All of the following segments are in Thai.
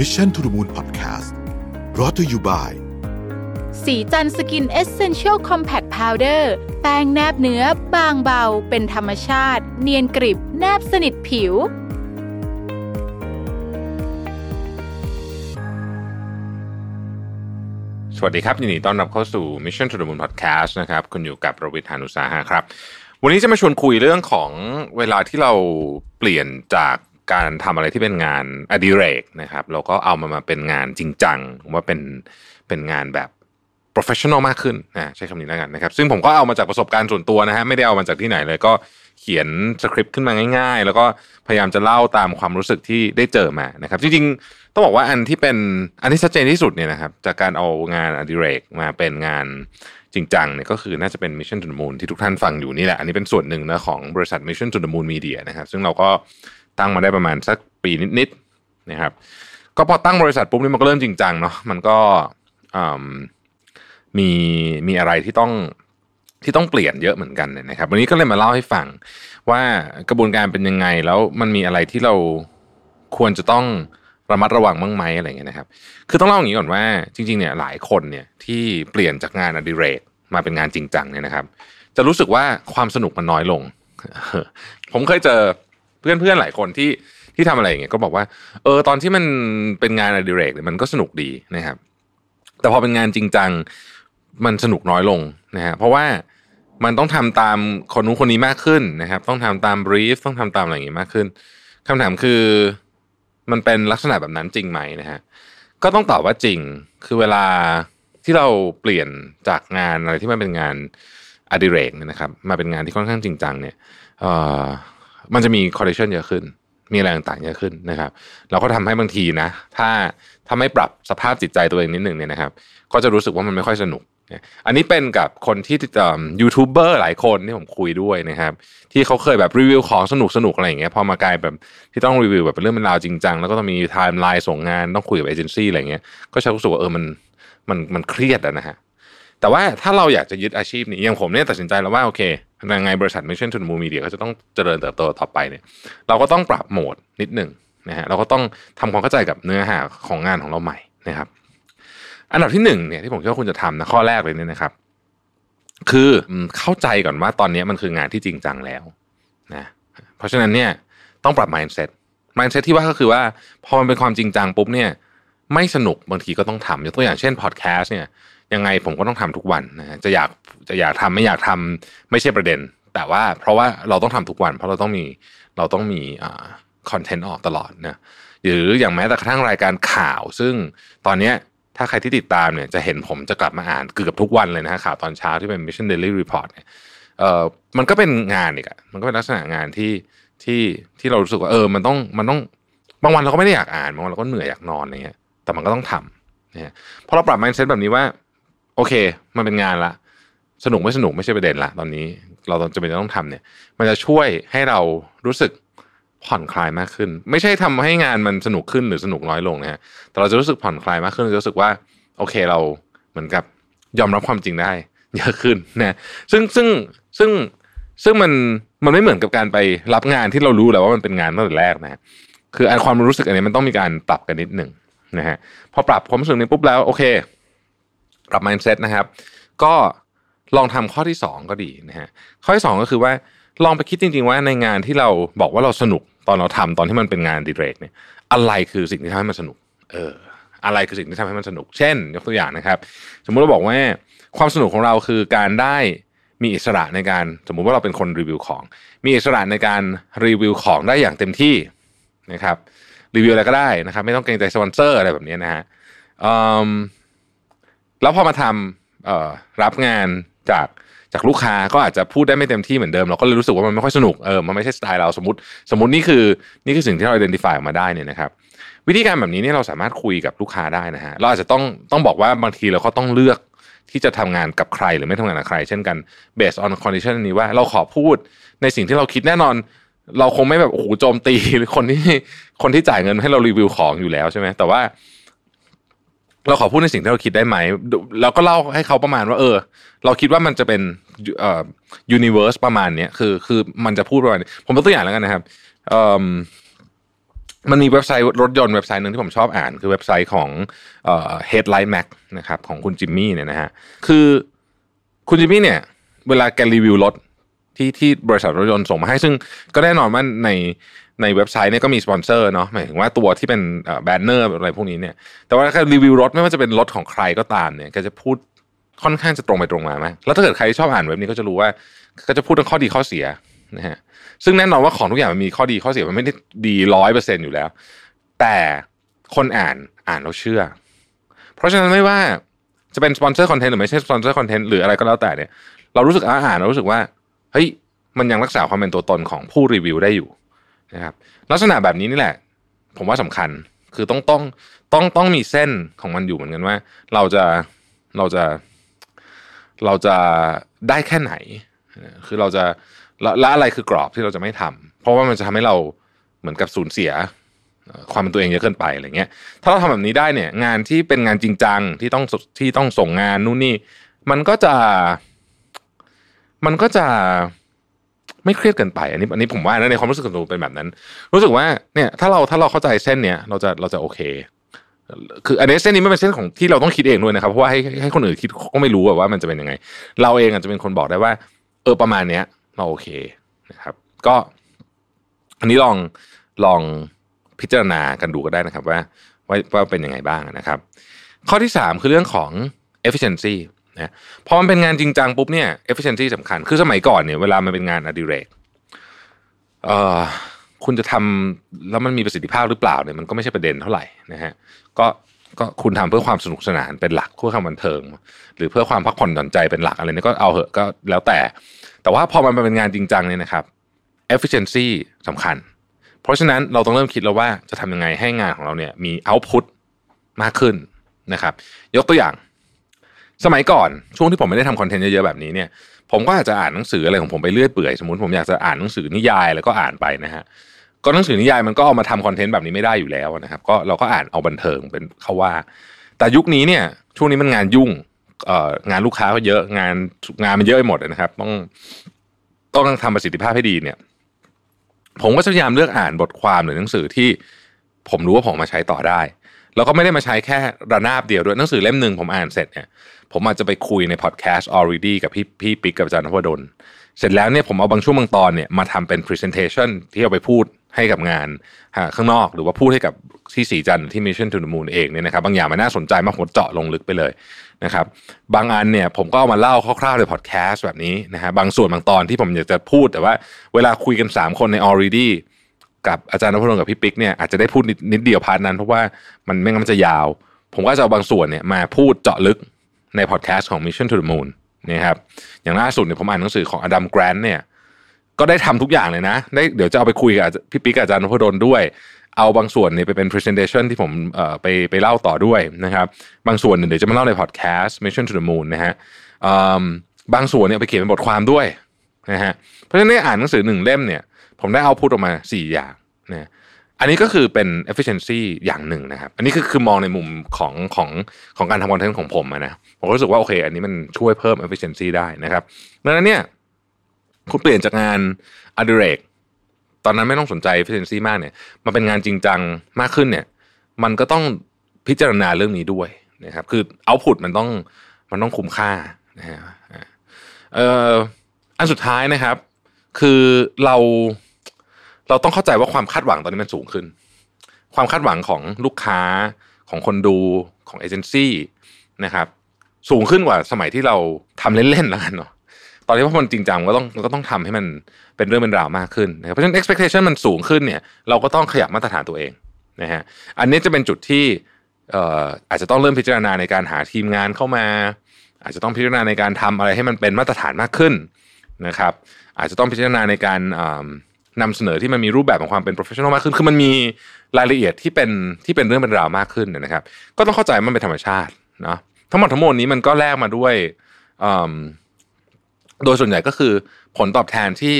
Mission to the Moon Podcast รอ t ธออยู่บ่ายสีจันสกินเอเซนเชียลคอมแพคพาวเดอร์แป้งแนบเนื้อบางเบา เป็นธรรมชาติ เนียนกริบ แนบสนิทผิว สวัสดีครับ ยินดีต้อนรับเข้าสู่ Mission to the Moon Podcast นะครับ คุณอยู่กับผมรวิศ หาญอุตสาหะครับ วันนี้จะมาชวนคุยเรื่องของเวลาที่เราเปลี่ยนจาก การทำอะไรที่เป็นงานอดิเรกนะครับ เราก็เอามามาเป็นงานจริงจังผมว่าเป็นเป็นงานแบบ professional มากขึ้นนะใช้คำนี้แล้วกันนะครับ ซึ่งผมก็เอามาจากประสบการณ์ส่วนตัวนะฮะไม่ได้เอามาจากที่ไหนเลยก็เขียนสคริปต์ขึ้นมาง่ายๆ แล้วก็พยายามจะเล่าตามความรู้สึกที่ได้เจอมานะครับ จริงๆ ต้องบอกว่าอันที่เป็นอันที่ชัดเจนที่สุดเนี่ยนะครับ จากการเอางานอดิเรกมาเป็นงานจริงจังเนี่ยก็คือน่าจะเป็น Mission to the Moon ที่ทุกท่านฟังอยู่นี่แหละ อันนี้เป็นส่วนหนึ่งนะของบริษัท Mission to the Moon Media นะครับ ซึ่งเราก็ ตั้งมาได้ประมาณสักปีนิดๆนะครับ ก็พอตั้งบริษัทปุ๊บนี่มันก็เริ่มจริงจังเนาะมันก็มีมีอะไรที่ต้องที่ต้องเปลี่ยนเยอะเหมือนกันนะครับ วันนี้ก็เลยมาเล่าให้ฟังว่ากระบวนการเป็นยังไงแล้วมันมีอะไรที่เราควรจะต้องระมัดระวังบ้างไหมอะไรเงี้ยนะครับ คือต้องเล่าอย่างนี้ก่อนว่าจริงๆเนี่ยหลายคนเนี่ยที่เปลี่ยนจากงานอดิเรกมาเป็นงานจริงจังเนี่ยนะครับ จะรู้สึกว่าความสนุกมันน้อยลง ผมเคยเจอ เพื่อนๆหลายคนที่ที่ทำอะไรอย่างเงี้ยก็บอกว่า เออตอนที่มันเป็นงานอดิเรกเนี่ยมันก็สนุกดีนะครับ แต่พอเป็นงานจริงจังมันสนุกน้อยลงนะฮะเพราะว่ามันต้องทำตามคนนู้นคนนี้มากขึ้นนะครับ ต้องทำตามบรีฟต้องทำตามอะไรอย่างงี้มากขึ้นคำถามคือมันเป็นลักษณะแบบนั้นจริงไหมนะฮะก็ต้องตอบว่าจริงคือเวลาที่เราเปลี่ยนจากงานอะไรที่มันเป็นงานอดิเรกนะครับ มาเป็นงานที่ค่อนข้างจริงจังเนี่ยเออ มันจะมี condition เยอะขึ้น มีอะไรต่างๆเยอะขึ้นนะครับ เราก็ทำให้บางทีนะ ถ้าถ้าไม่ปรับสภาพจิตใจตัวเองนิดหนึ่งเนี่ยนะครับ ก็จะรู้สึกว่ามันไม่ค่อยสนุก อันนี้เป็นกับคนที่ยูทูบเบอร์หลายคนที่ผมคุยด้วยนะครับ ที่เขาเคยแบบรีวิวของสนุกสนุกอะไรอย่างเงี้ยพอมากลายแบบที่ต้องรีวิวแบบเป็นเรื่องเป็นราวจริงจังแล้วก็ต้องมีไทม์ไลน์ส่งงานต้องคุยกับเอเจนซี่อะไรเงี้ยก็จะรู้สึกว่าเออมันมันมันเครียดอะนะฮะ แต่ว่าถ้าเราอยากจะยึดอาชีพนี้อย่างผมเนี่ยตัดสินใจแล้วว่าโอเคยังไงบริษัท Mission to the Moon Media ก็จะต้องเจริญเติบโตต่อไปเนี่ยเราก็ต้องปรับโหมดนิดหนึ่งนะฮะเราก็ต้องทำความเข้าใจกับเนื้อหาของงานของเราใหม่นะครับ อันดับที่หนึ่งเนี่ยที่ผมคิดว่าคุณจะทำนะข้อแรกเลยเนี่ยนะครับ คือเข้าใจก่อนว่าตอนนี้มันคืองานที่จริงจังแล้วนะเพราะฉะนั้นเนี่ยต้องปรับ mindset mindset ที่ว่าก็คือว่าพอมันเป็นความจริงจังปุ๊บเนี่ย ไม่สนุกบางทีก็ต้องทำยกตัวอย่างเช่นพอดแคสต์เนี่ย ยังไงผมก็ต้องทำทุกวันนะจะอยากจะอยากทำไม่อยากทำไม่ใช่ประเด็น แต่ว่าเพราะว่าเราต้องทำทุกวัน เพราะเราต้องมีเราต้องมีอ่าคอนเทนต์ออกตลอดนะหรืออย่างแม้แต่กระทั่งรายการข่าว ซึ่งตอนเนี้ยถ้าใครที่ติดตามเนี่ยจะเห็นผมจะกลับมาอ่านเกือบทุกวันเลยนะข่าวตอนเช้าที่เป็น Mission Daily Report เนี่ยเอ่อมันก็เป็นงานอีกอะมันก็เป็นลักษณะงานที่ที่ที่เรารู้สึกว่าเออมันต้องมันต้องบางวันเราก็ไม่ได้อยากอ่านบางวันเราก็เหนื่อยอยากนอนอะไรเงี้ยแต่มันก็ต้องทำนะพอเราปรับ mindset แบบนี้ว่า โอเค มันเป็นงานละ สนุกไม่สนุกไม่ใช่ประเด็นละตอนนี้ เราจะเป็นต้องทำเนี่ย มันจะช่วยให้เรารู้สึกผ่อนคลายมากขึ้น ไม่ใช่ทำให้งานมันสนุกขึ้นหรือสนุกน้อยลงนะฮะแต่เราจะรู้สึกผ่อนคลายมากขึ้นจะรู้สึกว่า โอเคเราเหมือนกับยอมรับความจริงได้เยอะขึ้นนะซึ่งซึ่งซึ่งซึ่งมันมันไม่เหมือนกับการไปรับงานที่เรารู้แล้วว่ามันเป็นงานตั้งแต่แรกนะคืออความรู้สึกอันนี้มันต้องมีการปรับกันนิดหนึ่งนะฮะพอปรับความรู้สึกนี้ปุ๊บแล้วโอเค ปรับ mindset นะครับ ก็ลองทำข้อที่ 2 ก็ดีนะฮะข้อที่ 2 ก็คือว่าลองไปคิดจริง ๆ ว่าในงานที่เราบอกว่าเราสนุกตอนเราทำตอนที่มันเป็นงานดีเรกเนี่ยอะไรคือสิ่งที่ทำให้มันสนุก เออ อะไรคือสิ่งที่ทำให้มันสนุก เช่น ยกตัวอย่างนะครับ สมมุติเราบอกว่าความสนุกของเราคือการได้มีอิสระในการสมมุติว่าเราเป็นคนรีวิวของ มีอิสระในการรีวิวของได้อย่างเต็มที่นะครับรีวิวอะไรก็ได้นะครับ ไม่ต้องเกรงใจสปอนเซอร์อะไรแบบนี้นะฮะ แล้วพอมาทำรับงานจากจากลูกค้าก็อาจจะพูดได้ไม่เต็มที่เหมือนเดิมเราก็เลยรู้สึกว่ามันไม่ค่อยสนุกเออมันไม่ใช่สไตล์เราสมมติ สมมตินี่คือนี่คือสิ่งที่เรา identify ออกมาได้เนี่ยนะครับ วิธีการแบบนี้เนี่ยเราสามารถคุยกับลูกค้าได้นะฮะเราอาจจะต้องต้องบอกว่าบางทีเราก็ต้องเลือกที่จะทำงานกับใครหรือไม่ทำงานกับใคร เช่นกัน based on condition นี้ว่าเราขอพูดในสิ่งที่เราคิดแน่นอน เราคงไม่แบบโอ้โหโจมตีหรือคนที่คนที่จ่ายเงินให้เรารีวิวของอยู่แล้วใช่ไหมแต่ว่า เราขอพูดในสิ่งที่เราคิดได้ไหมเราก็เล่าให้เขาประมาณว่าเออ เราคิดว่ามันจะเป็นเอ่อ universe ประมาณเนี้ยคือ คือมันจะพูดประมาณนี้ผมยกตัวอย่างแล้วกันนะครับเอ่อมันมีเว็บไซต์รถยนต์เว็บไซต์หนึ่งที่ผมชอบอ่าน คือเว็บไซต์ของเอ่อ Headlight Mag นะครับของคุณจิมมี่เนี่ยนะฮะคือคุณจิมมี่เนี่ย เวลาแกรีวิวรถที่ที่บริษัทรถยนต์ส่งมาให้ซึ่งก็แน่นอนว่าใน ในเว็บไซต์เนี่ยก็มีสปอนเซอร์เนาะหมายถึงว่าตัวที่เป็นแบนเนอร์อะไรพวกนี้เนี่ย แต่ว่าการรีวิวรถไม่ว่าจะเป็นรถของใครก็ตามเนี่ยก็จะพูดค่อนข้างจะตรงไปตรงมาไหมแล้วถ้าเกิดใครชอบอ่านเว็บนี้ก็จะรู้ว่า ก็จะพูดถึงข้อดีข้อเสียนะฮะซึ่งแน่นอนว่าของทุกอย่างมันมีข้อดีข้อเสียมันไม่ได้ดีร้อยเปอร์เซ็นต์อยู่แล้ว แต่คนอ่านอ่านเราเชื่อ เพราะฉะนั้นไม่ว่าจะเป็น sponsored content หรือไม่ใช่ sponsored content หรืออะไรก็แล้วแต่เนี่ย เรารู้สึกอ่านเรารู้สึกว่าเฮ้ยมันยังรักษาความเป็นตัวตนของผู้รีวิวได้อยู่ นะครับลักษณะแบบนี้นี่แหละ ผมว่าสำคัญคือต้องต้องต้องต้องมีเส้นของมันอยู่เหมือนกันว่า เราจะเราจะ เราจะได้แค่ไหน คือเราจะละอะไรคือกรอบที่เราจะไม่ทำเพราะว่ามันจะทำให้เราเหมือนกับสูญเสียความเป็นตัวเองเยอะเกินไปอะไรเงี้ย ถ้าเราทำแบบนี้ได้เนี่ย งานที่เป็นงานจริงจังที่ต้องที่ต้องส่งงานนู่นนี่ มันก็จะ มันก็จะ ไม่เครียดเกินไป อันนี้อันนี้ผมว่านะในความรู้สึกของตัวเป็นแบบนั้น รู้สึกว่าเนี่ยถ้าเราถ้าเราเข้าใจเส้นเนี้ยเราจะเราจะโอเค คืออันนี้เส้นนี้ไม่เป็นเส้นของที่เราต้องคิดเองด้วยนะครับเพราะว่าให้ให้คนอื่นคิดก็ไม่รู้ว่ามันจะเป็นยังไง เราเองอาจจะเป็นคนบอกได้ว่า เออประมาณเนี้ยเราโอเคนะครับ ก็ อันนี้ลองลองพิจารณากันดูก็ได้นะครับว่าว่าว่าเป็นยังไงบ้างนะครับ ข้อที่สามคือเรื่องของ efficiency นะพอมันเป็นงานจริงจังปุ๊บเนี่ย efficiency สำคัญ คือสมัยก่อนเนี่ยเวลามันเป็นงานอดิเรกเอ่อคุณจะทำแล้วมันมีประสิทธิภาพหรือเปล่าเนี่ยมันก็ไม่ใช่ประเด็นเท่าไหร่นะฮะก็ก็คุณทำเพื่อความสนุกสนานเป็นหลักเพื่อความบันเทิง หรือเพื่อความพักผ่อนหย่อนใจเป็นหลักอะไรเนี่ยก็เอาเหอะก็แล้วแต่ แต่ว่าพอมันเป็นงานจริงจังเนี่ยนะครับ efficiency สำคัญ เพราะฉะนั้นเราต้องเริ่มคิดแล้วว่าจะทำยังไงให้งานของเราเนี่ยมี output มากขึ้นนะครับ ยกตัวอย่าง สมัยก่อนช่วงที่ผมไม่ได้ทำคอนเทนต์เยอะๆแบบนี้เนี่ยผมก็อาจจะอ่านหนังสืออะไรของผมไปเรื่อยเปื่อยสมมติผมอยากจะอ่านหนังสือนิยายแล้วก็อ่านไปนะฮะก็หนังสือนิยายมันก็เอามาทำคอนเทนต์แบบนี้ไม่ได้อยู่แล้วนะครับ ก็เราก็อ่านเอาบันเทิงเป็นเขาว่า แต่ยุคนี้เนี่ยช่วงนี้มันงานยุ่งงานลูกค้าก็เยอะงานงานมันเยอะไปหมดนะครับ ต้องต้องทำประสิทธิภาพให้ดีเนี่ย ผมก็พยายามเลือกอ่านบทความหรือหนังสือที่ผมรู้ว่าผมมาใช้ต่อได้ แล้วก็ไม่ได้มาใช้แค่ระนาบเดียวด้วยหนังสือเล่มหนึ่งผมอ่านเสร็จเนี่ยผมอาจจะไปคุยในพอดแคสต์ already กับพี่พี่ปิ๊กกับอาจารย์นพดลเสร็จแล้วเนี่ยผมเอาบางช่วงบางตอนเนี่ยมาทำเป็น presentation ที่เอาไปพูดให้กับงานข้างนอกหรือว่าพูดให้กับที่สีจันที่ Mission to the Moon เองเนี่ยนะครับบางอย่างมันน่าสนใจมากผมเจาะลงลึกไปเลยนะครับบางอันเนี่ยผมก็เอามาเล่าคร่าวๆในพอดแคสต์แบบนี้นะฮะบางส่วนบางตอนที่ผมอยากจะพูดแต่ว่าเวลาคุยกัน 3 คนใน already กับอาจารย์นพดลกับพี่ปิ๊กเนี่ยอาจจะได้พูดนิดเดียวพาร์ทนั้นเพราะว่ามันไม่งั้นมันจะยาว ผมก็จะเอาบางส่วนเนี่ยมาพูดเจาะลึกในพอดแคสต์ของ Mission to the Moon นะครับอย่างล่าสุดเนี่ยผมอ่านหนังสือของอดัมแกรนเนี่ยก็ได้ทำทุกอย่างเลยนะได้เดี๋ยวจะเอาไปคุยกับพี่ปิ๊กอาจารย์นพดลด้วย เอาบางส่วนเนี่ยไปเป็น presentation ที่ผมไปไปเล่าต่อด้วยนะครับบางส่วนเดี๋ยวจะมาเล่าในพอดแคสต์ Mission to the Moon นะฮะบางส่วนเนี่ยไปเขียนเป็นบทความด้วยนะฮะเพราะฉะนั้นอ่านหนังสือหนึ่งเล่มเนี่ย ผมได้เอาพูดออกมาสี่อย่างนะอันนี้ก็คือเป็น efficiency อย่างหนึ่งนะครับ อันนี้คือคือมองในมุมของของของการทำคอนเทนต์ของผมนะ ผมรู้สึกว่าโอเค อันนี้มันช่วยเพิ่ม efficiency ได้นะครับดังนั้นเนี่ยคุณเปลี่ยนจากงานอดิเรกตอนนั้นไม่ต้องสนใจ efficiency มากเนี่ยมาเป็นงานจริงจังมากขึ้นเนี่ย มันก็ต้องพิจารณาเรื่องนี้ด้วยนะครับ คือ output มันต้องมันต้องคุ้มค่านะฮะอันสุดท้ายนะครับ คือเรา เราต้องเข้าใจว่าความคาดหวังตอนนี้มันสูงขึ้น ความคาดหวังของลูกค้าของคนดูของเอเจนซี่นะครับสูงขึ้นกว่าสมัยที่เราทำเล่นๆแล้วกันเนาะตอนนี้พอมันจริงจังก็ต้องก็ต้องทำให้มันเป็นเรื่องเป็นราวมากขึ้นนะครับเพราะฉะนั้น expectation มันสูงขึ้นเนี่ยเราก็ต้องขยับมาตรฐานตัวเองนะฮะอันนี้จะเป็นจุดที่เอ่ออาจจะต้องเริ่มพิจารณาในการหาทีมงานเข้ามา อาจจะต้องพิจารณาในการทำอะไรให้มันเป็นมาตรฐานมากขึ้นนะครับ อาจจะต้องพิจารณาในการ นำเสนอที่มันมีรูปแบบของความเป็น professional มากขึ้น คือมันมีรายละเอียดที่เป็นที่เป็นเรื่องเป็นราวมากขึ้นนะครับ ก็ต้องเข้าใจมันเป็นธรรมชาติเนาะทั้งหมดทั้งมวลนี้มันก็แลกมาด้วยโดยส่วนใหญ่ก็คือผลตอบแทนที่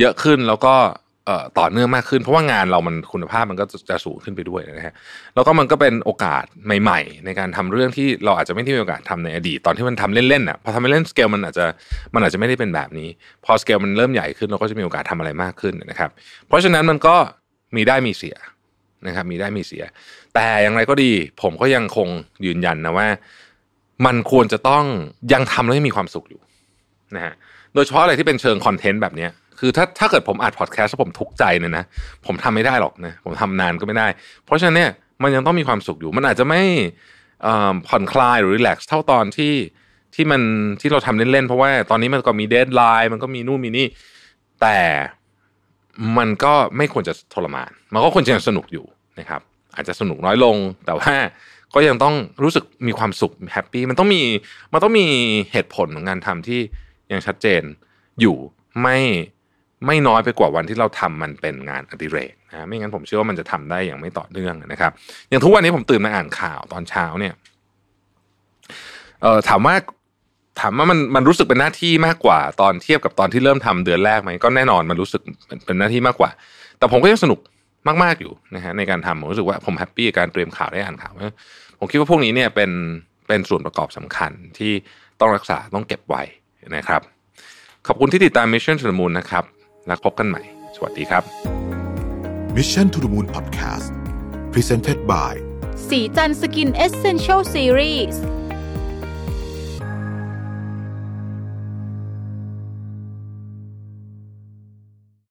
เยอะขึ้นแล้วก็ ต่อเนื่องมากขึ้น เพราะว่างานเรามันคุณภาพมันก็จะสูงขึ้นไปด้วยนะฮะแล้วก็มันก็เป็นโอกาสใหม่ ๆ ในการทำเรื่องที่เราอาจจะไม่ได้มีโอกาสทำในอดีตตอนที่มันทำเล่นๆอะพอทำเล่นสเกลมันอาจจะมันอาจจะไม่ได้เป็นแบบนี้ พอสเกลมันเริ่มใหญ่ขึ้นเราก็จะมีโอกาสทำอะไรมากขึ้นนะครับ เพราะฉะนั้นมันก็มีได้มีเสียนะครับ มีได้มีเสีย แต่อย่างไรก็ดี ผมก็ยังคงยืนยันนะว่า มันควรจะต้องยังทำแล้วมีความสุขอยู่นะฮะโดยเฉพาะอะไรที่เป็นเชิงคอนเทนต์แบบเนี้ย คือถ้าถ้าเกิดผมอัดพอดแคสต์แล้วผมทุกใจเนี่ยนะผมทำไม่ได้หรอกนะผมทำนานก็ไม่ได้ เพราะฉะนั้นเนี่ยมันยังต้องมีความสุขอยู่ มันอาจจะไม่ผ่อนคลายหรือ relax เท่าตอนที่ที่มันที่เราทำเล่นๆเพราะว่าตอนนี้มันก็มี deadline มันก็มีนู่นมีนี่ แต่มันก็ไม่ควรจะทรมาน มันก็ควรจะสนุกอยู่นะครับ อาจจะสนุกน้อยลง แต่ว่าก็ยังต้องรู้สึกมีความสุข happy มันต้องมีมันต้องมีเหตุผลของงานทำที่ยังชัดเจนอยู่ไม่ ไม่น้อยไปกว่าวันที่เราทำมันเป็นงานอดิเรกนะไม่งั้นผมเชื่อว่ามันจะทำได้อย่างไม่ต่อเนื่องนะครับ อย่างทุกวันนี้ผมตื่นมาอ่านข่าวตอนเช้าเนี่ยเออถามว่าถามว่ามันมันรู้สึกเป็นหน้าที่มากกว่าตอนเทียบกับตอนที่เริ่มทำเดือนแรกไหมก็แน่นอนมันรู้สึกเป็นหน้าที่มากกว่า แต่ผมก็ยังสนุกมากๆอยู่นะฮะในการทำผมรู้สึกว่าผมแฮปปี้กับการเตรียมข่าวได้อ่านข่าวผมคิดว่าพวกนี้เนี่ยเป็นเป็นส่วนประกอบสำคัญที่ต้องรักษาต้องเก็บไว้นะครับ ขอบคุณที่ติดตาม Mission to the Moon นะครับ แล้วพบกันใหม่ สวัสดีครับ Mission to the Moon Podcast Presented by สีจันสกินเอเซนเชลซีรีส์